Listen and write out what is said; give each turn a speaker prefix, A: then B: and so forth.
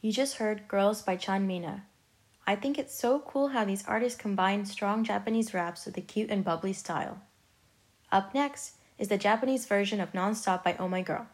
A: You just heard Girls by Chanmina. I think it's so cool how these artists combine strong Japanese raps with a cute and bubbly style. Up next is the Japanese version of Nonstop by Oh My Girl.